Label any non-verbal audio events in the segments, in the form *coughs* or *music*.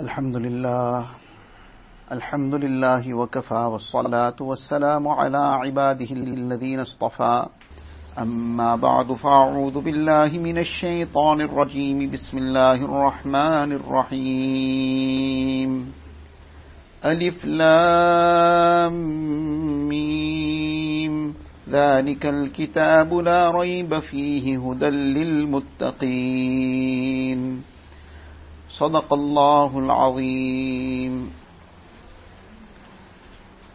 الحمد لله. الحمد لله وكفى والصلاة والسلام على عباده الذين اصطفى. أما بعد فأعوذ بالله من الشيطان الرجيم. بسم الله الرحمن الرحيم. ألف لام ميم. ذلك الكتاب لا ريب فيه هدى للمتقين. صدق الله العظيم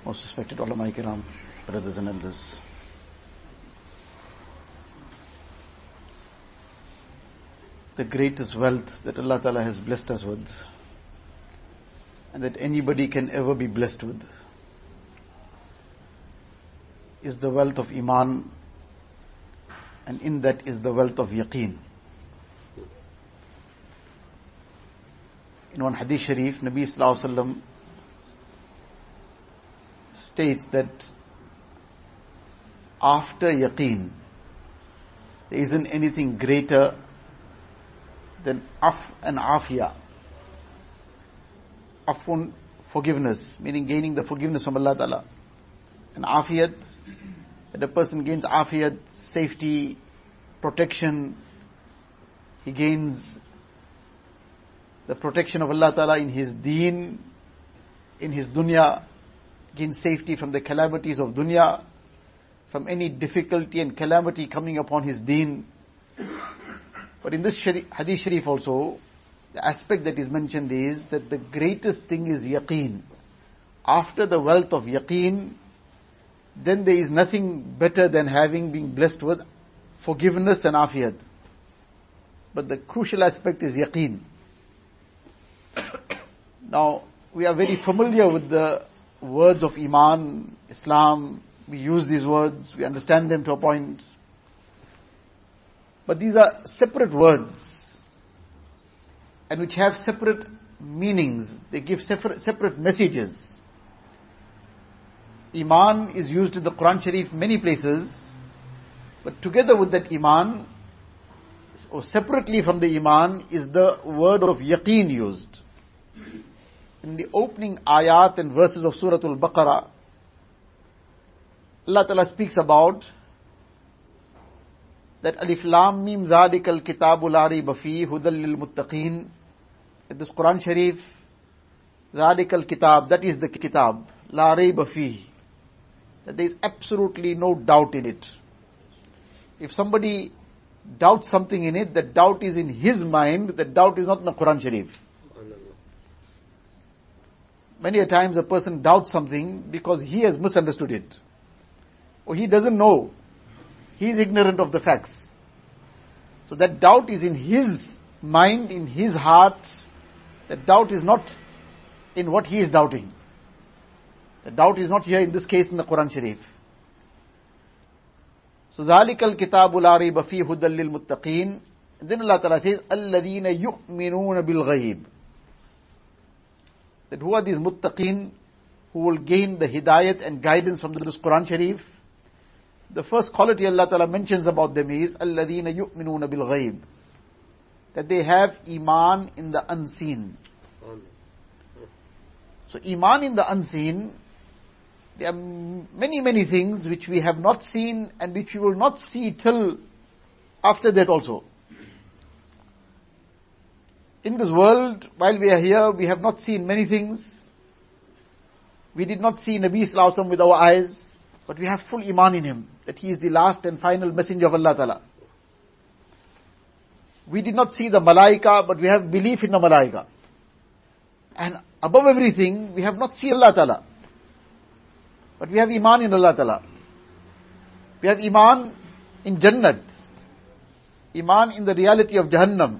Most respected ulama kiram, brothers and elders. The greatest wealth that Allah Ta'ala has blessed us with and that anybody can ever be blessed with is the wealth of Iman and in that is the wealth of Yaqeen. In one hadith sharif, Nabi Sallallahu Alaihi Wasallam states that after yaqeen, there isn't anything greater than af and afia. Afun, forgiveness, meaning gaining the forgiveness from Allah Ta'ala. And afiyat, that a person gains afiyat, safety, protection, he gains the protection of Allah Ta'ala in his deen, in his dunya, gain safety from the calamities of dunya, from any difficulty and calamity coming upon his deen. But in this hadith sharif also, the aspect that is mentioned is that the greatest thing is yaqeen. After the wealth of yaqeen, then there is nothing better than having been blessed with forgiveness and afiyat. But the crucial aspect is yaqeen. Now, we are very familiar with the words of Iman, Islam, we use these words, we understand them to a point. But these are separate words and which have separate meanings. They give separate, separate messages. Iman is used in the Quran Sharif many places, but together with that Iman, or separately from the Iman, is the word of Yaqeen used in the opening ayat and verses of Surah Al-Baqarah, Allah Ta'ala speaks about that Alif Lam Mim Zalikal Kitabul Ari Bafi Hudal Lil Muttaqeen. This Quran Sharif, Zalikal Kitab, that is the Kitab, La Bafi. That there is absolutely no doubt in it. If somebody doubts something in it, that doubt is in his mind, that doubt is not in the Quran Sharif. Many a times a person doubts something because he has misunderstood it. Or he doesn't know. He is ignorant of the facts. So that doubt is in his mind, in his heart. That doubt is not in what he is doubting. The doubt is not here in this case in the Quran Sharif. So ذَلِكَ الْكِتَابُ لَا رَيْبَ فِيهِ هُدًى لِلْمُتَّقِينَ Then Allah Ta'ala says, الَّذِينَ يُؤْمِنُونَ بِالْغَيْبِ that who are these muttaqeen who will gain the hidayat and guidance from this Quran Sharif? The first quality Allah Ta'ala mentions about them is الَّذِينَ يُؤْمِنُونَ بِالْغَيْبِ That they have iman in the unseen. So iman in the unseen, there are many, many things which we have not seen and which we will not see till after that also in this world, while we are here, we have not seen many things. We did not see Nabi Sallallahu with our eyes, but we have full iman in him, that he is the last and final messenger of Allah Ta'ala. We did not see the malaika, but we have belief in the malaika. And above everything, we have not seen Allah Ta'ala. But we have iman in Allah Ta'ala. We have iman in Jannat. Iman in the reality of Jahannam.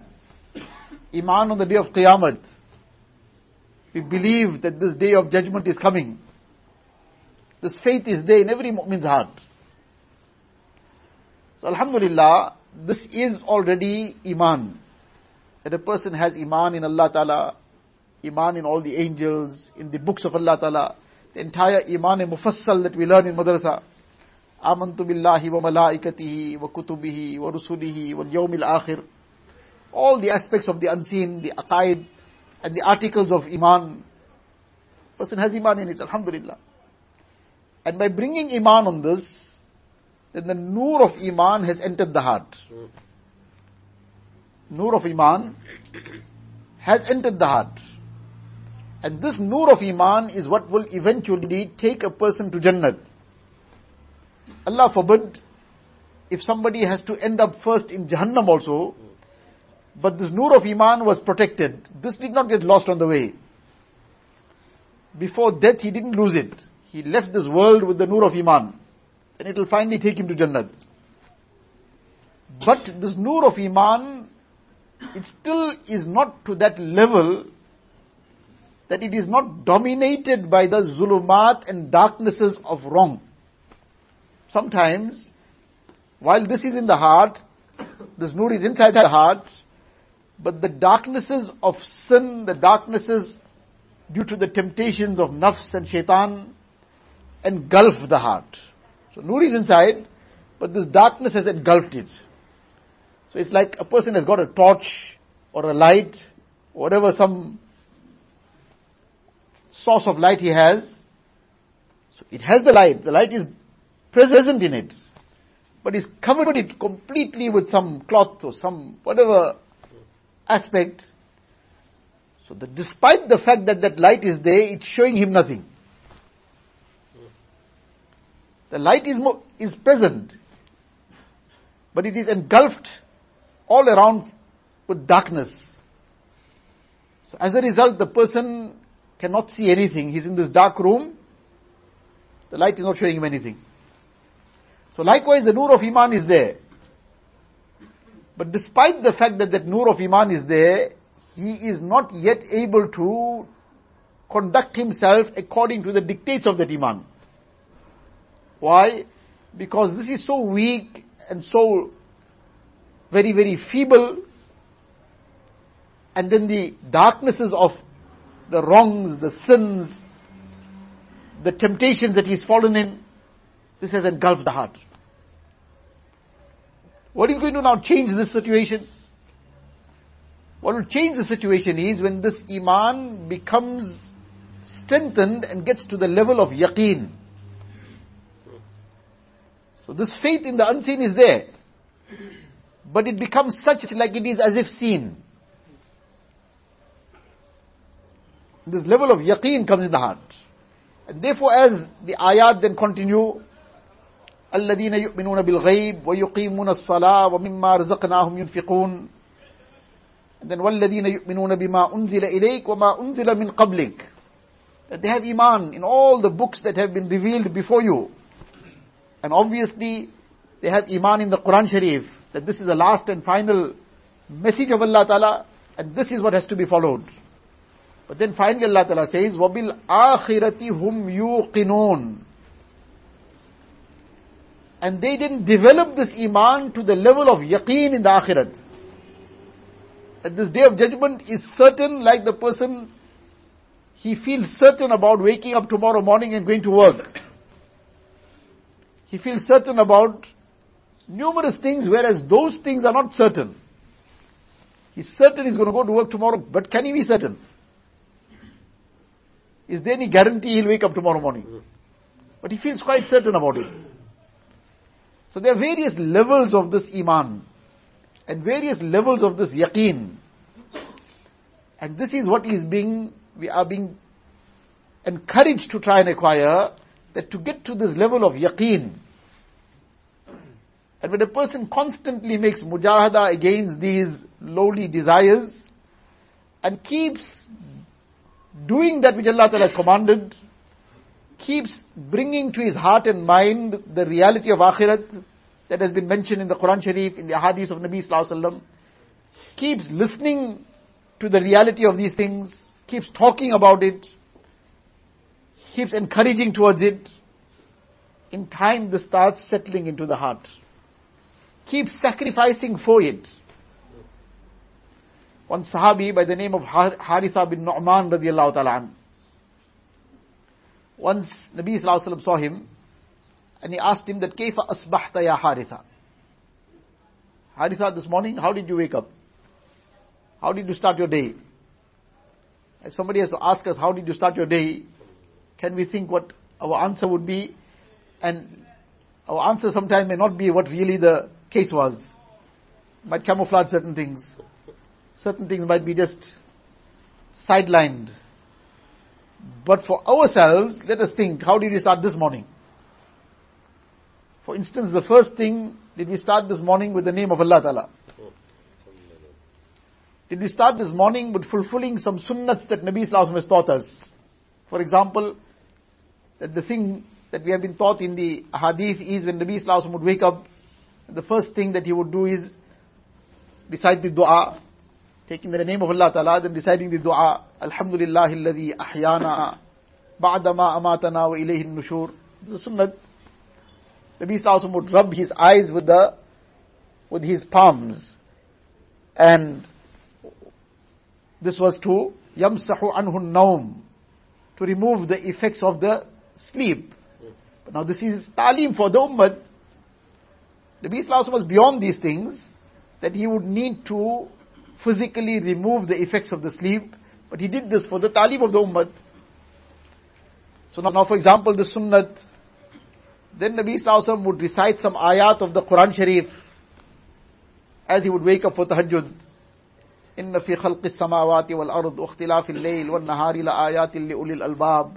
Iman on the day of Qiyamah. We believe that this day of judgment is coming. This faith is there in every mu'min's heart. So Alhamdulillah, this is already Iman. That a person has Iman in Allah Ta'ala, Iman in all the angels, in the books of Allah Ta'ala, the entire Iman and Mufassal that we learn in Madrasa. آمنت بالله وملائكته وكتبه ورسله واليوم الآخر all the aspects of the unseen, the aqaid, and the articles of Iman. Person has Iman in it, Alhamdulillah. And by bringing Iman on this, then the nur of Iman has entered the heart. Nur of Iman has entered the heart. And this nur of Iman is what will eventually take a person to Jannat. Allah forbid, if somebody has to end up first in Jahannam also, but this nur of Iman was protected. This did not get lost on the way. Before death, he didn't lose it. He left this world with the nur of Iman. And it will finally take him to Jannat. But this nur of Iman, it still is not to that level that it is not dominated by the zulumat and darknesses of wrong. Sometimes, while this is in the heart, this nur is inside the heart, but the darknesses of sin, the darknesses due to the temptations of nafs and shaitan, engulf the heart. So nur is inside, but this darkness has engulfed it. So it's like a person has got a torch or a light, whatever some source of light he has. So it has the light. The light is present in it. But he's covered it completely with some cloth or some whatever aspect. So that despite the fact that that light is there, it's showing him nothing. The light is, is present, but it is engulfed all around with darkness. So as a result, the person cannot see anything. He's in this dark room. The light is not showing him anything. So likewise, the nur of Iman is there. But despite the fact that that nur of Iman is there, he is not yet able to conduct himself according to the dictates of that Iman. Why? Because this is so weak and so very, very feeble. And then the darknesses of the wrongs, the sins, the temptations that he's fallen in, this has engulfed the heart. What is going to now change this situation? What will change the situation is when this iman becomes strengthened and gets to the level of yaqeen. So this faith in the unseen is there. But it becomes such like it is as if seen. This level of yaqeen comes in the heart. And therefore, as the ayat then continue, الذين يؤمنون بالغيب ويقيمون الصلاة ومما رزقناهم ينفقون and then والذين يؤمنون بما أنزل إليك وما أنزل من قبلك that they have iman in all the books that have been revealed before you. And obviously they have iman in the Quran Sharif that this is the last and final message of Allah Ta'ala and this is what has to be followed. But then finally Allah Ta'ala says, وَبِالْآخِرَةِ هُمْ يُوقِنُونَ And they didn't develop this iman to the level of yaqeen in the akhirat. That this day of judgment is certain like the person, he feels certain about waking up tomorrow morning and going to work. He feels certain about numerous things, whereas those things are not certain. He's certain he's going to go to work tomorrow, but can he be certain? Is there any guarantee he'll wake up tomorrow morning? Hmm. But he feels quite certain about it. So there are various levels of this iman and various levels of this yaqeen. And this is what is being, we are being encouraged to try and acquire that to get to this level of yaqeen, and when a person constantly makes mujahada against these lowly desires, and keeps doing that which Allah has commanded, keeps bringing to his heart and mind the reality of akhirat that has been mentioned in the Quran Sharif, in the hadith of Nabi Sallallahu Alaihi Wasallam, keeps listening to the reality of these things, keeps talking about it, keeps encouraging towards it, in time this starts settling into the heart. Keeps sacrificing for it. One Sahabi by the name of Haritha bin Nu'man radiallahu ta'ala Once Nabi sallallahu alayhi saw him and he asked him that Kaifa asbahta ya Haritha? Haritha, this morning, how did you wake up? How did you start your day? If somebody has to ask us, how did you start your day? Can we think what our answer would be? And our answer sometimes may not be what really the case was. Might camouflage certain things. Certain things might be just sidelined. But for ourselves, let us think, how did we start this morning? For instance, the first thing, did we start this morning with the name of Allah Ta'ala? Did we start this morning with fulfilling some sunnats that Nabi Sallallahu has taught us? For example, that the thing that we have been taught in the hadith is when Nabi Sallallahu would wake up, the first thing that he would do is recite the dua, taking the name of Allah Ta'ala, then reciting the dua, Alhamdulillah alladhi ahyana ba'dama amatana wa ilayhi. This is sunnat. Nabi Sallallahu would rub his eyes with the, with his palms. And this was to yamsahu anhu naum, to remove the effects of the sleep. But now this is talim for the ummah. Nabi Sallallahu was beyond these things, that he would need to physically remove the effects of the sleep, but he did this for the talim of the ummah. So now, for example, the sunnat, then Nabi Sallallahu would recite some ayat of the Quran Sharif as he would wake up for tahajjud. إن في خلق السماوات والأرض واختلاف الليل والنهار لآيات لأولي الألباب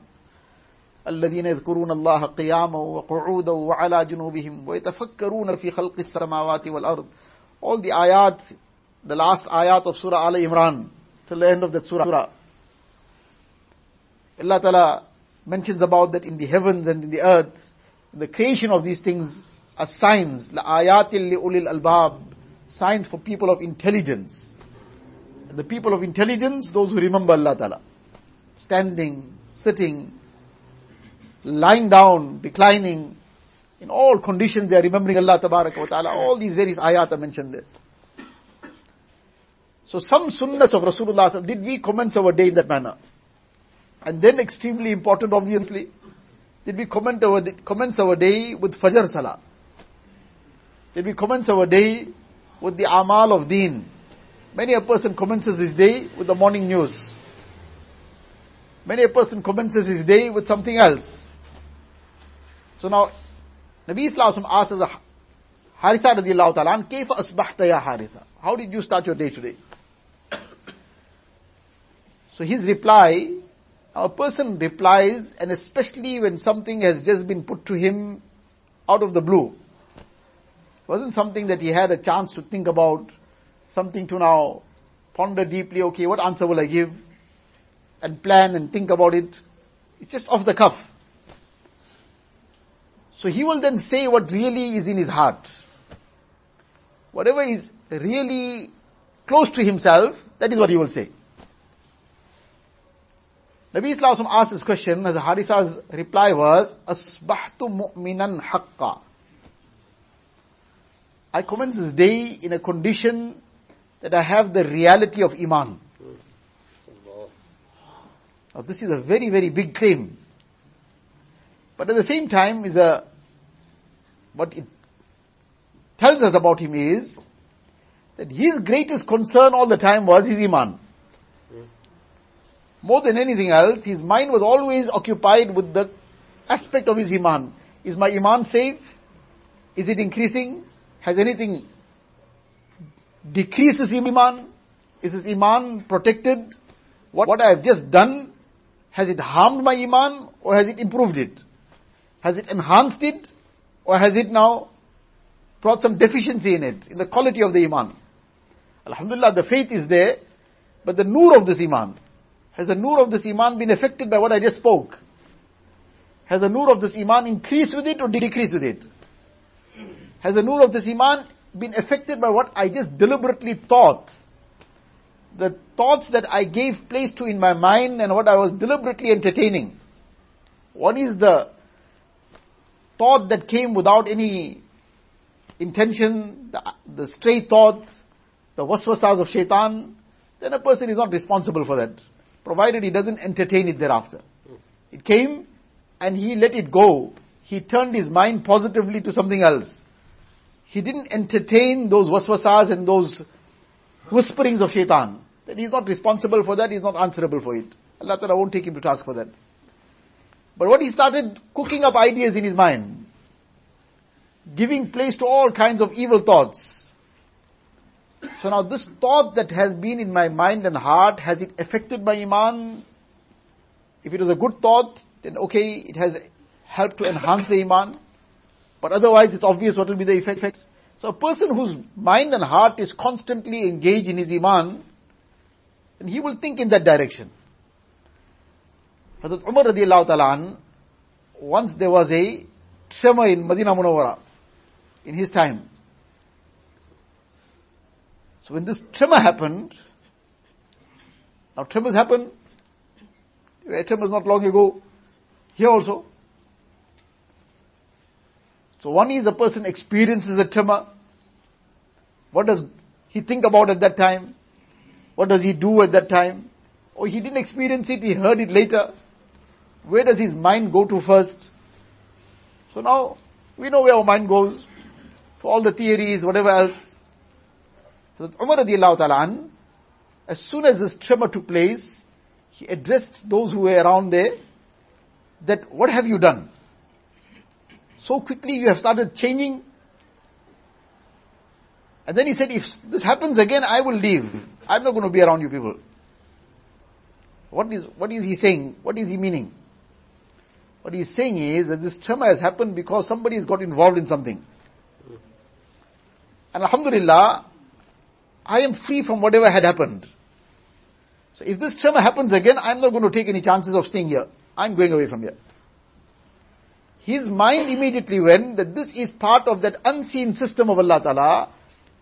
الذين يذكرون الله قياما وقعودا وعلى جنوبهم ويتفكرون في خلق السماوات والأرض all the ayat the last ayat of Surah Al Imran till the end of that surah. Allah Ta'ala mentions about that in the heavens and in the earth, in the creation of these things are signs, la ayatil li ulil albab, signs for people of intelligence. And the people of intelligence, those who remember Allah Ta'ala. Standing, sitting, lying down, declining, in all conditions they are remembering Allah Ta'ala. All these various ayat are mentioned there. So some sunnahs of Rasulullah, did we commence our day in that manner? And then extremely important obviously, did we commence our, commence our day with Fajr Salah? Did we commence our day with the amal of deen? Many a person commences his day with the morning news. Many a person commences his day with something else. So now, Nabi Islam asks Haritha radiallahu ta'ala, Kaifa asbahta ya Haritha? How did you start your day today? So his reply, a person replies, and especially when something has just been put to him out of the blue. It wasn't something that he had a chance to think about, something to now ponder deeply, okay, what answer will I give? And plan and think about it. It's just off the cuff. So he will then say what really is in his heart. Whatever is really close to himself, that is what he will say. Nabi Islam asked this question, as Harisa's reply was, Asbahtu mu'minan haqqa. I commence this day in a condition that I have the reality of Iman. Now this is a very, very big claim. But at the same time is a, what it tells us about him is, that his greatest concern all the time was his Iman. More than anything else, his mind was always occupied with the aspect of his Iman. Is my Iman safe? Is it increasing? Has anything decreased his iman? Is his iman protected? What, what I have just done, has it harmed my iman or has it improved it? Has it enhanced it or has it now brought some deficiency in it, in the quality of the iman? Alhamdulillah, the faith is there, but the nur of this iman, has the nur of this iman been affected by what I just spoke? Has the nur of this iman increased with it or decreased with it? Has the nur of this iman been affected by what I just deliberately thought. The thoughts that I gave place to in my mind and what I was deliberately entertaining. One is the thought that came without any intention, the, the stray thoughts, the waswasas of shaitan, then a person is not responsible for that, provided he doesn't entertain it thereafter. It came and he let it go. He turned his mind positively to something else he didn't entertain those waswasas and those whisperings of shaitan. then he's not responsible for that, he's not answerable for it. Allah Ta'ala won't take him to task for that. But what he started cooking up ideas in his mind, giving place to all kinds of evil thoughts. So now this thought that has been in my mind and heart, has it affected my iman? If it was a good thought, then okay, it has helped to enhance the iman. But otherwise it's obvious what will be the effect. So a person whose mind and heart is constantly engaged in his iman, then he will think in that direction. Hazrat Umar radiallahu ta'ala once there was a tremor in Medina Munawwara in his time. So when this tremor happened, now tremors happen, tremors not long ago, here also. So one is a person experiences a tremor. What does he think about at that time? What does he do at that time? Or he didn't experience it, he heard it later. Where does his mind go to first? So now, we know where our mind goes. For all the theories, whatever else. So Umar radiallahu ta'ala as soon as this tremor took place, he addressed those who were around there, that what have you done? So quickly you have started changing. And then he said, if this happens again, I will leave. I'm not going to be around you people. What is, what is he saying? What is he meaning? What he's saying is that this tremor has happened because somebody has got involved in something. And Alhamdulillah, I am free from whatever had happened. So if this tremor happens again, I'm not going to take any chances of staying here. I'm going away from here. His mind immediately went that this is part of that unseen system of Allah Ta'ala.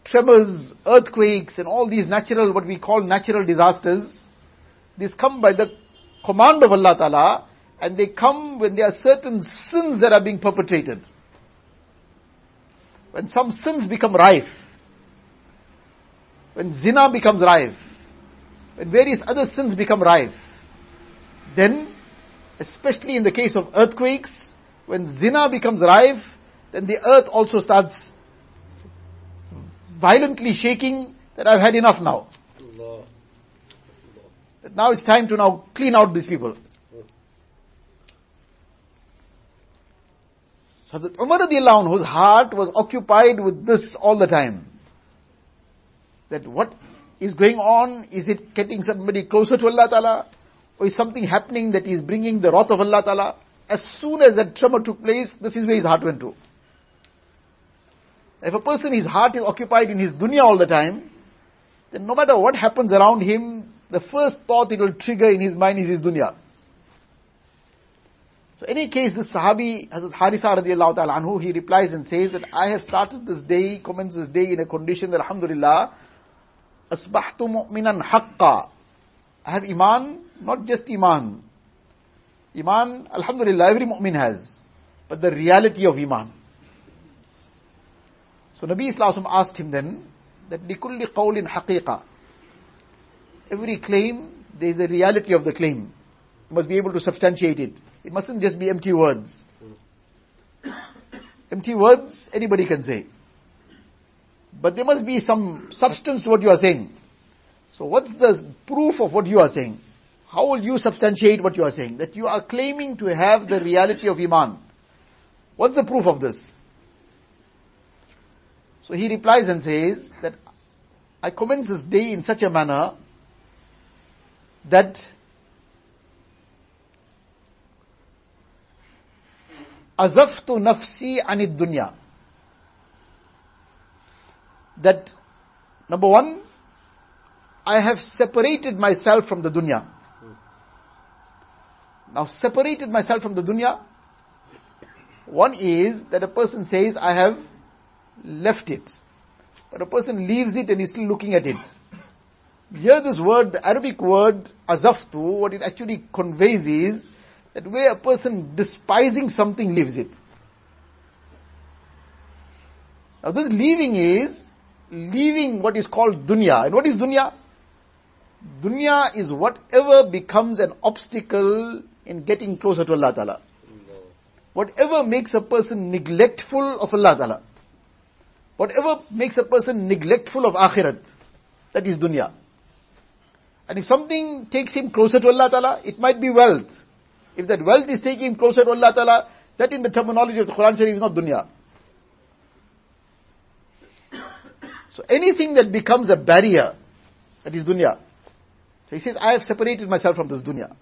Tremors, earthquakes and all these natural, what we call natural disasters. These come by the command of Allah Ta'ala and they come when there are certain sins that are being perpetrated. When some sins become rife, when zina becomes rife, when various other sins become rife, then, especially in the case of earthquakes, when zina becomes rife, then the earth also starts violently shaking that I've had enough now. Now it's time to now clean out these people. So that Umar radiallahu whose heart was occupied with this all the time. That what is going on, is it getting somebody closer to Allah Ta'ala? Or is something happening that is bringing the wrath of Allah Ta'ala? As soon as that tremor took place, this is where his heart went to. If a person, his heart is occupied in his dunya all the time, then no matter what happens around him, the first thought it will trigger in his mind is his dunya. So any case, this Sahabi, Hazrat Harisa radiallahu ta'ala anhu, he replies and says that I have started this day, commenced this day in a condition that Alhamdulillah, asbahtu mu'minan haqqa. I have iman, not just iman. Iman, Alhamdulillah, every mu'min has. But the reality of iman. So Nabi Islam asked him then, that لِكُلِّ قَوْلٍ حَقِيقَةً Every claim, there is a reality of the claim. You must be able to substantiate it. It mustn't just be empty words. empty words, anybody can say. But there must be some substance to what you are saying. So what's the proof of what you are saying? How will you substantiate what you are saying? That you are claiming to have the reality of Iman. What's the proof of this? So he replies and says that I commence this day in such a manner that azaftu nafsi anid dunya. That, number one, I have separated myself from the dunya. Now, separated myself from the dunya, one is that a person says, I have left it. But a person leaves it and is still looking at it. Here this word, the Arabic word, azaftu, what it actually conveys is, that where a person despising something leaves it. Now this leaving is leaving what is called dunya. And what is dunya? Dunya is whatever becomes an obstacle in getting closer to Allah Ta'ala. Whatever makes a person neglectful of Allah Ta'ala. Whatever makes a person neglectful of akhirat. That is dunya. And if something takes him closer to Allah Ta'ala, it might be wealth. If that wealth is taking him closer to Allah Ta'ala, that in the terminology of the Quran Sharif is not dunya. So anything that becomes a barrier, that is dunya. So he says, I have separated myself from this dunya.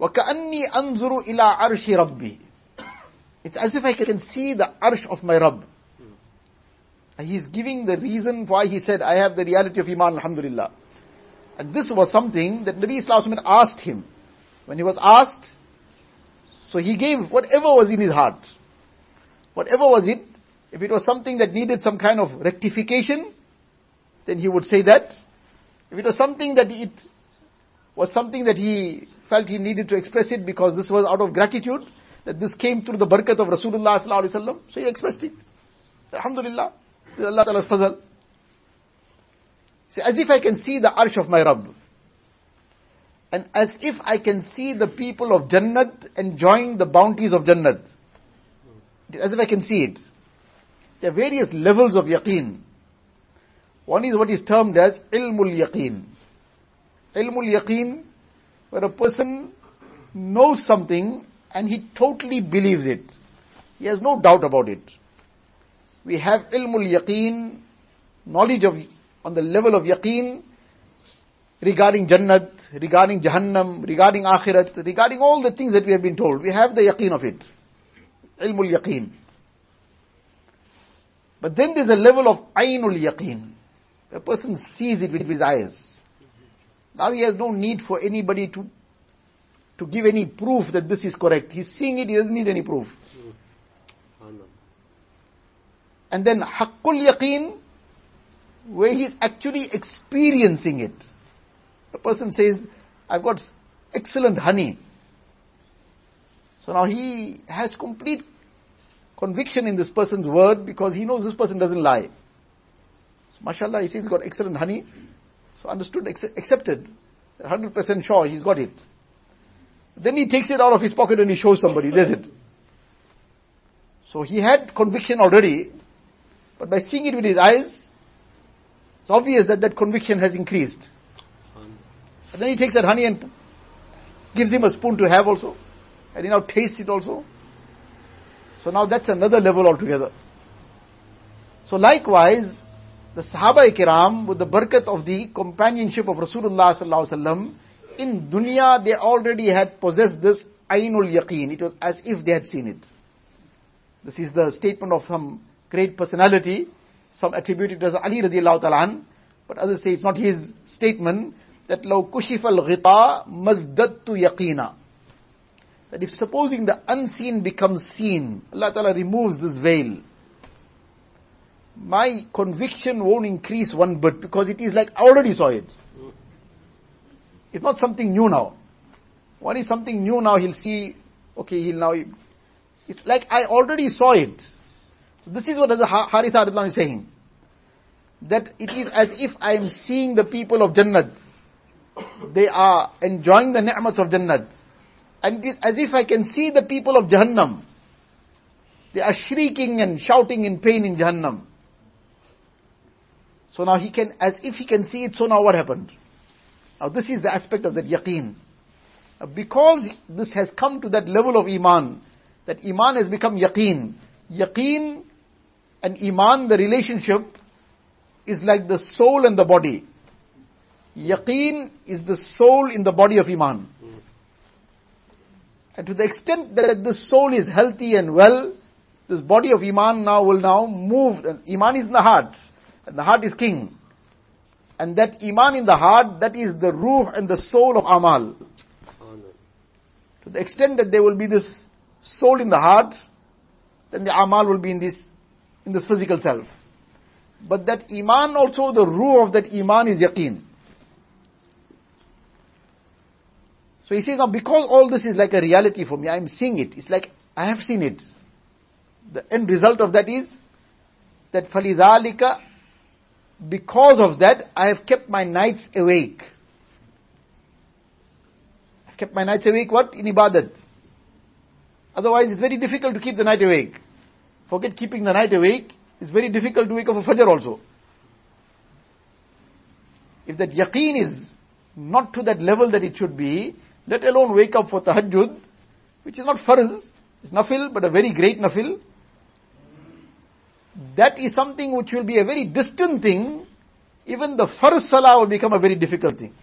وَكَأَنِّي أَنظُرُ إِلَىٰ عَرْشِ رَبِّي It's as if I can see the arsh of my Rabb. And he's giving the reason why he said, I have the reality of Iman, Alhamdulillah. And this was something that Nabi Islam asked him. When he was asked, so he gave whatever was in his heart. Whatever was it, if it was something that needed some kind of rectification, then he would say that. If it was something that it was something that he felt he needed to express it because this was out of gratitude, that this came through the barakat of Rasulullah so he expressed it. Alhamdulillah, this is Allah Ta'ala's fazal. See, as if I can see the arsh of my Rabb. And as if I can see the people of Jannat enjoying the bounties of Jannat. As if I can see it. There are various levels of yaqeen. One is what is termed as ilmul yaqeen. Ilmul yaqeen, where a person knows something and he totally believes it. He has no doubt about it. We have ilmul yaqeen, knowledge of, on the level of yaqeen, regarding Jannat, regarding Jahannam, regarding Akhirat, regarding all the things that we have been told. We have the yaqeen of it. Ilmul yaqeen. But then there's a level of Ainul Yaqeen. A person sees it with his eyes. Now he has no need for anybody to, to give any proof that this is correct. He's seeing it, he doesn't need any proof. And then Haqqul Yaqeen, where he's actually experiencing it. A person says, I've got excellent honey. So now he has complete conviction in this person's word because he knows this person doesn't lie. So, mashallah, he says he's got excellent honey. So understood, accepted. 100% sure he's got it. Then he takes it out of his pocket and he shows somebody, there's it. So he had conviction already, but by seeing it with his eyes, it's obvious that that conviction has increased. And then he takes that honey and gives him a spoon to have also. And he now tastes it also. So now that's another level altogether. So likewise, the Sahaba Kiram, with the barakat of the companionship of Rasulullah sallallahu alaihi wasallam, in dunya they already had possessed this Ainul Yaqeen. It was as if they had seen it. This is the statement of some great personality. Some attribute it as Ali radiallahu ta'ala but others say it's not his statement, that لو كشف الغطاء مزددت يقينا that if supposing the unseen becomes seen, Allah Ta'ala removes this veil, my conviction won't increase one bit because it is like I already saw it. It's not something new now. What is something new now, he'll see, okay, he'll now, it's like I already saw it. So this is what the Haritha is saying. That it is as if I am seeing the people of Jannat. They are enjoying the ni'mats of Jannat. And as if I can see the people of Jahannam. They are shrieking and shouting in pain in Jahannam. So now he can, as if he can see it, so now what happened? Now this is the aspect of that yaqeen. Because this has come to that level of iman, that iman has become yaqeen. Yaqeen and iman, the relationship, is like the soul and the body. Yaqeen is the soul in the body of iman. And to the extent that the soul is healthy and well, this body of Iman now will now move. And Iman is in the heart. And the heart is king. And that Iman in the heart, that is the ruh and the soul of Amal. To the extent that there will be this soul in the heart, then the Amal will be in this, in this physical self. But that Iman also, the ruh of that Iman is Yaqeen. So he says, now because all this is like a reality for me, I am seeing it. It's like I have seen it. The end result of that is that فَلِذَلِكَ Because of that, I have kept my nights awake. I've kept my nights awake, what? In ibadat. Otherwise, it's very difficult to keep the night awake. Forget keeping the night awake, it's very difficult to wake up for Fajr also. If that yaqeen is not to that level that it should be, let alone wake up for tahajjud, which is not farz, it's nafil, but a very great nafil. That is something which will be a very distant thing. Even the farz salah will become a very difficult thing.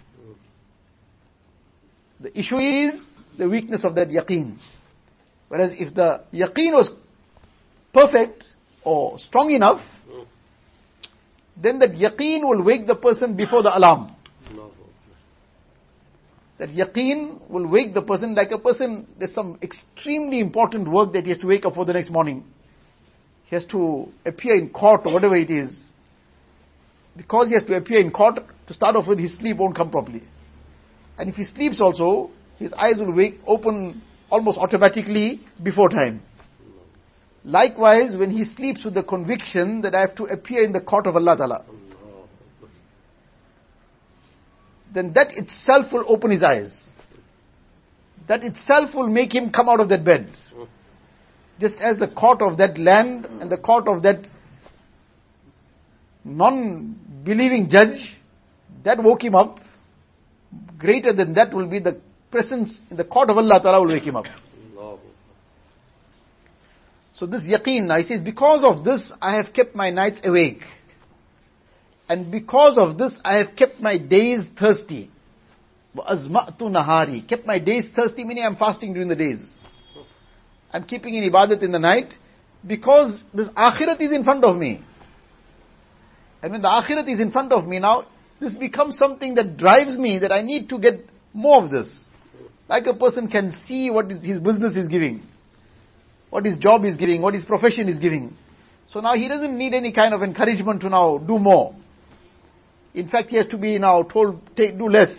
The issue is the weakness of that yaqeen. Whereas if the yaqeen was perfect or strong enough, then that yaqeen will wake the person before the alarm. That yaqeen will wake the person like a person, there's some extremely important work that he has to wake up for the next morning. He has to appear in court or whatever it is. Because he has to appear in court, to start off with, his sleep won't come properly. And if he sleeps also, his eyes will wake, open almost automatically before time. Likewise, when he sleeps with the conviction that I have to appear in the court of Allah Ta'ala, then that itself will open his eyes. That itself will make him come out of that bed. Just as the court of that land and the court of that non-believing judge, that woke him up. Greater than that will be the presence in the court of Allah Ta'ala will wake him up. So this yaqeen, I say, because of this I have kept my nights awake. And because of this I have kept my days thirsty. وَأَزْمَأْتُ nahari. Kept my days thirsty, meaning I'm fasting during the days. I'm keeping in ibadat in the night because this akhirat is in front of me. And when the akhirat is in front of me now, this becomes something that drives me that I need to get more of this. Like a person can see what his business is giving what his job is giving, what his profession is giving. So now he doesn't need any kind of encouragement to now do more. In fact, he has to be now told, take, do less.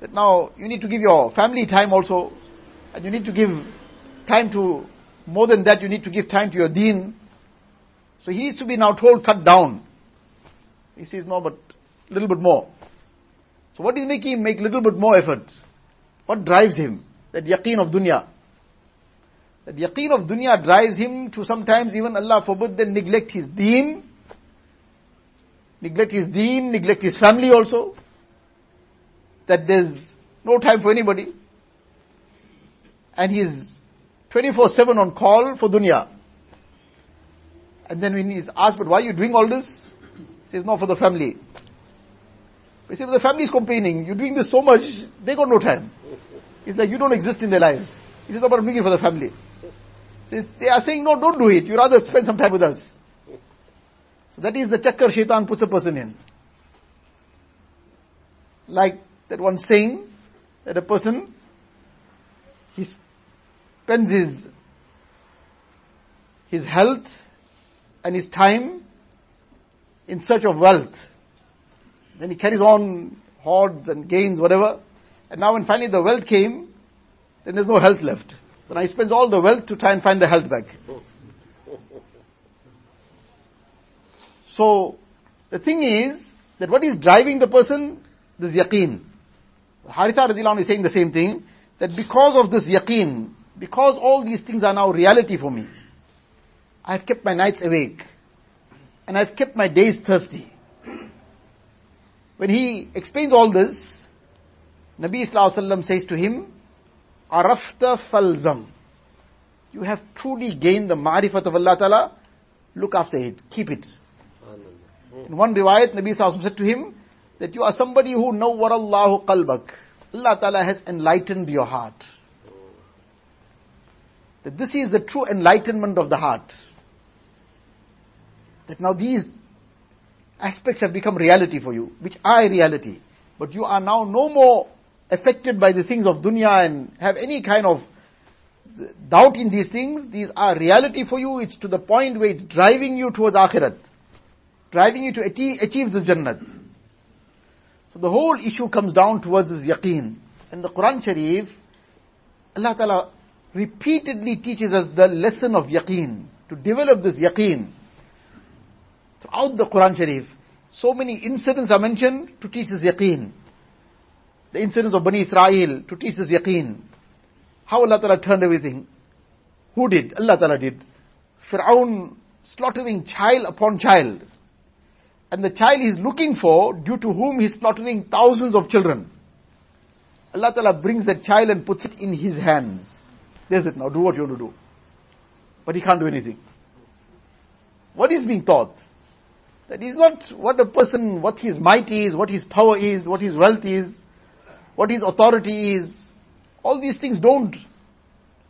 That now you need to give your family time also, and you need to give time to, more than that, you need to give time to your deen. So he needs to be now told, cut down. He says, no, but a little bit more. So what is making him make a little bit more effort? What drives him? That yaqeen of dunya. That yaqeen of dunya drives him to sometimes even Allah forbid then neglect his deen, neglect his deen, neglect his family also. That there's no time for anybody. And he's 24-7 on call for dunya. And then when he's asked, but why are you doing all this? He says, no, for the family. We say, the family is complaining, you're doing this so much, they got no time. It's like you don't exist in their lives. He says, no, but I'm doing it for the family. He says, They are saying, no, don't do it. You'd rather spend some time with us. So that is the chakkar shaitan puts a person in. Like that one saying, that a person, he spends his, his health and his time in search of wealth. Then he carries on hoards and gains, whatever. And now when finally the wealth came, then there's no health left. So now he spends all the wealth to try and find the health back. Oh. So, the thing is, that what is driving the person? This yaqeen. Haritha radiallahu is saying the same thing, that because of this yaqeen, because all these things are now reality for me, I have kept my nights awake, and I have kept my days thirsty. When he explains all this, Nabi Sallallahu says to him, arafta falzam. You have truly gained the ma'rifat of Allah Ta'ala. Look after it. Keep it. In one riwayat, Nabi Sallallahu said to him, that you are somebody who nawwar Allahu qalbak. Allah Ta'ala has enlightened your heart. That this is the true enlightenment of the heart. That now these aspects have become reality for you, which are reality. But you are now no more affected by the things of dunya and have any kind of doubt in these things, these are reality for you. It's to the point where it's driving you towards akhirat. Driving you to achieve, this jannat. So the whole issue comes down towards this yaqeen. In the Quran Sharif, Allah Ta'ala repeatedly teaches us the lesson of yaqeen. To develop this yaqeen. Throughout the Quran Sharif, so many incidents are mentioned to teach this yaqeen the incidents of Bani Israel to teach us yaqeen. How Allah Ta'ala turned everything. Who did? Allah Ta'ala did. Fir'aun slaughtering child upon child. And the child he is looking for, due to whom he is slaughtering thousands of children. Allah Ta'ala brings that child and puts it in his hands. There's it now, do what you want to do. But he can't do anything. What is being taught? That is not what a person, what his might is, what his power is, what his wealth is, what his authority is. All these things don't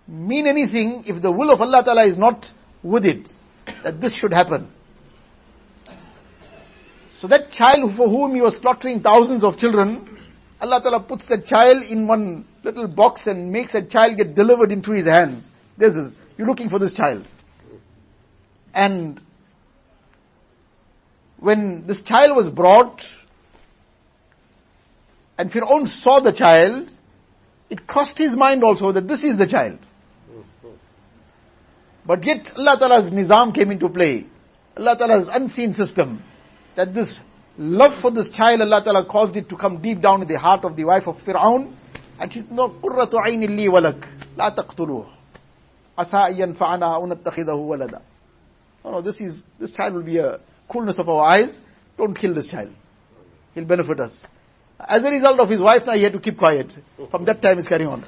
mean anything if the will of Allah Ta'ala is not with it. That this should happen. So that child for whom he was slaughtering thousands of children, Allah Ta'ala puts that child in one little box and makes that child get delivered into his hands. This is, you're looking for this child. And when this child was brought, and Fir'aun saw the child, it crossed his mind also that this is the child. But yet Allah Ta'ala's nizam came into play. Allah Ta'ala's unseen system that this love for this child, Allah Ta'ala caused it to come deep down in the heart of the wife of Fir'aun. And she said, no, قُرَّةُ عَيْنِ لِي وَلَكَ لَا تَقْتُلُوهُ عَسَىٰ أَن يَنْفَعَنَا أَوْ نَتَّخِذَهُ وَلَدًا No, no, this is, this child will be a coolness of our eyes. Don't kill this child. He'll benefit us. As a result of his wife, now he had to keep quiet. From that time, he's carrying on.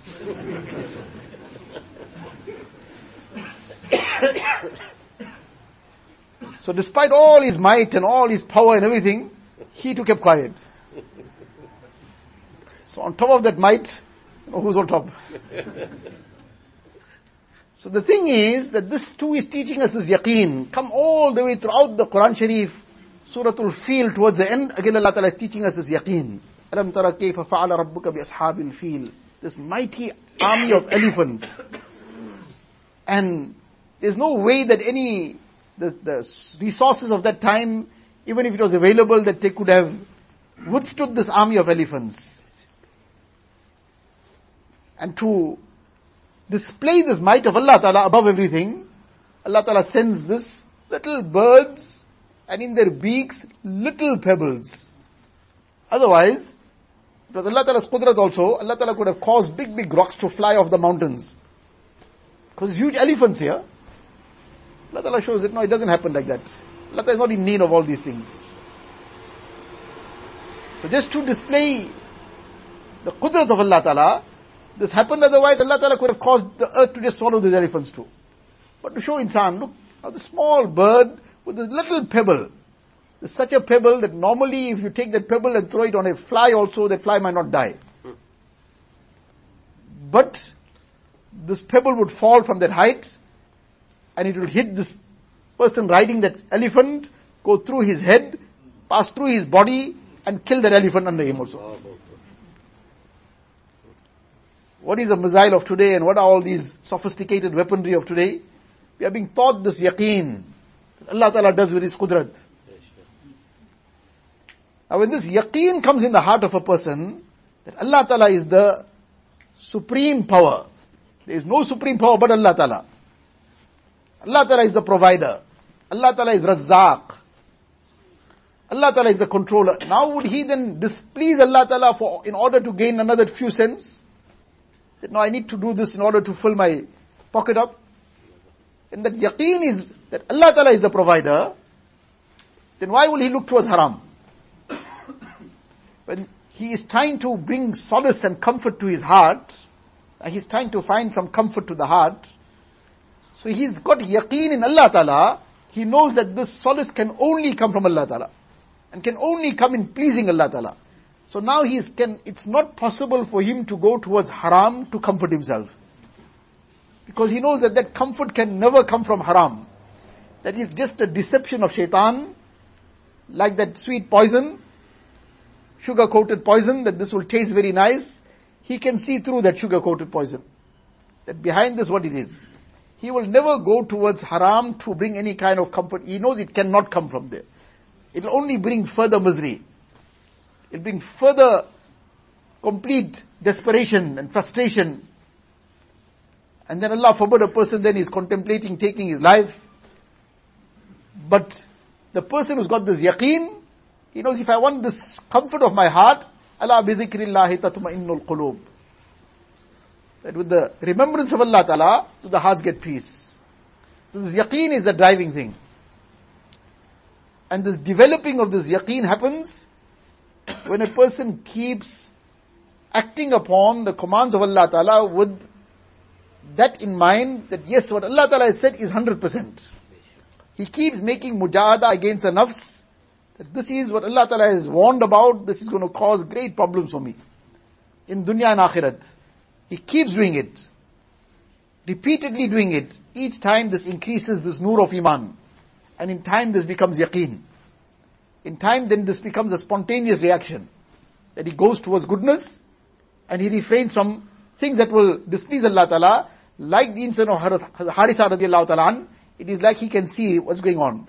So despite all his might and all his power and everything, he too kept quiet. So on top of that might, you know, who's on top? *laughs* so the thing is that this too is teaching us this yaqeen. Come all the way throughout the Quran Sharif, Surah Al-Fil towards the end, again Allah Ta'ala is teaching us this yaqeen. أَلَمْ تَرَ كَيْفَ فَعَلَ رَبُّكَ بِأَصْحَابِ الْفِيلِ This mighty army of elephants. And there's no way that any the, the resources of that time, even if it was available, that they could have withstood this army of elephants. And to display this might of Allah Ta'ala above everything, Allah Ta'ala sends this little birds and in their beaks little pebbles. Otherwise, it was Allah Ta'ala's qudrat also, Allah Ta'ala could have caused big big rocks to fly off the mountains. Because huge elephants here. Allah Ta'ala shows it, no, it doesn't happen like that. Allah Ta'ala is not in need of all these things. So just to display the qudrat of Allah Ta'ala, this happened otherwise Allah Ta'ala could have caused the earth to just swallow these elephants too. But to show insan, look, now the small bird with this little pebble, there's such a pebble that normally if you take that pebble and throw it on a fly also, that fly might not die. Hmm. But this pebble would fall from that height and it will hit this person riding that elephant, go through his head, pass through his body, and kill that elephant under him also. What is the missile of today and what are all these sophisticated weaponry of today? We are being taught this yaqeen. Allah Ta'ala does with His qudrat. Now when this yaqeen comes in the heart of a person, that Allah Ta'ala is the supreme power. There is no supreme power but Allah Ta'ala. Allah Ta'ala is the provider. Allah Ta'ala is Razzaq. Allah Ta'ala is the controller. Now would he then displease Allah Ta'ala for, in order to gain another few cents? That no, I need to do this in order to fill my pocket up. And that yaqeen is that Allah Ta'ala is the provider. Then why will he look towards haram? When he is trying to bring solace and comfort to his heart, uh, he's trying to find some comfort to the heart, so he's got yaqeen in Allah Ta'ala. He knows that this solace can only come from Allah Ta'ala. And can only come in pleasing Allah Ta'ala. So now he can, it's not possible for him to go towards haram to comfort himself. Because he knows that that comfort can never come from haram. That is just a deception of shaitan, like that sweet poison, sugar coated poison, that this will taste very nice. He can see through that sugar coated poison. That behind this what it is. He will never go towards haram to bring any kind of comfort. He knows it cannot come from there. It will only bring further misery. It will bring further complete desperation and frustration. And then Allah forbid a person then is contemplating taking his life. But the person who's got this yaqeen, he knows if I want this comfort of my heart, Allah bi dhikrillahi tatma'innul qulub that with the remembrance of Allah Ta'ala, the hearts get peace. So this yaqeen is the driving thing. And this developing of this yaqeen happens when a person keeps acting upon the commands of Allah Ta'ala with that in mind that yes, what Allah Ta'ala has said is 100%. He keeps making mujahada against the nafs that this is what Allah Ta'ala has warned about, this is going to cause great problems for me. In dunya and akhirat. He keeps doing it. Repeatedly doing it. Each time this increases this nur of iman. And in time this becomes yaqeen. In time then this becomes a spontaneous reaction. That he goes towards goodness and he refrains from things that will displease Allah Ta'ala. Like the incident of Harisa radiallahu ta'ala it is like he can see what's going on.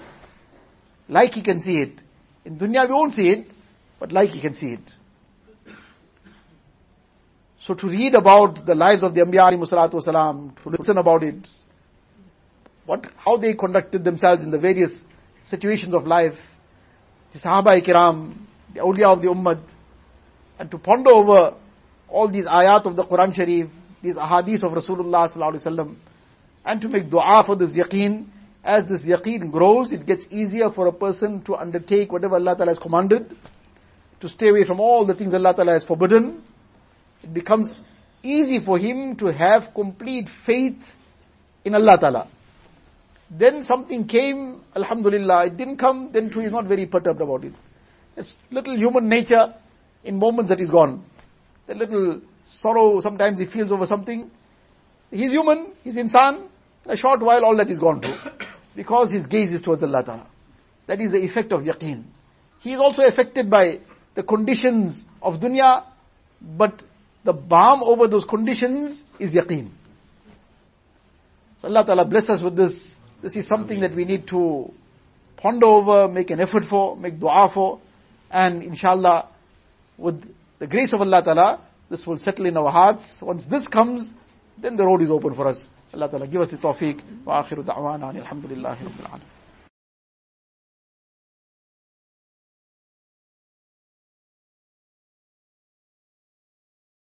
Like he can see it. In dunya we won't see it, but like he can see it. So to read about the lives of the Anbiya alayhi to listen about it, what, how they conducted themselves in the various situations of life, the Sahaba kiram, the awliya of the Ummah, and to ponder over all these ayat of the Quran Sharif, these ahadith of Rasulullah sallallahu and to make dua for this yaqeen, as this yaqeen grows, it gets easier for a person to undertake whatever Allah Ta'ala has commanded, to stay away from all the things Allah Ta'ala has forbidden. It becomes easy for him to have complete faith in Allah Ta'ala. Then something came, Alhamdulillah, it didn't come, then too he's not very perturbed about it. It's little human nature in moments that is gone. A little sorrow sometimes he feels over something. He's human, he's insan. In a short while all that is gone too *coughs* because his gaze is towards Allah Ta'ala. That is the effect of yaqeen. He is also affected by the conditions of dunya, but the balm over those conditions is yaqeen. So Allah Ta'ala bless us with this. This is something that we need to ponder over, make an effort for, make dua for, and inshallah, with the grace of Allah Ta'ala, this will settle in our hearts. Once this comes, then the road is open for us. Allah Ta'ala give us the tawfiq. Wa akhiru da'wana alhamdulillahi rabbil alamin.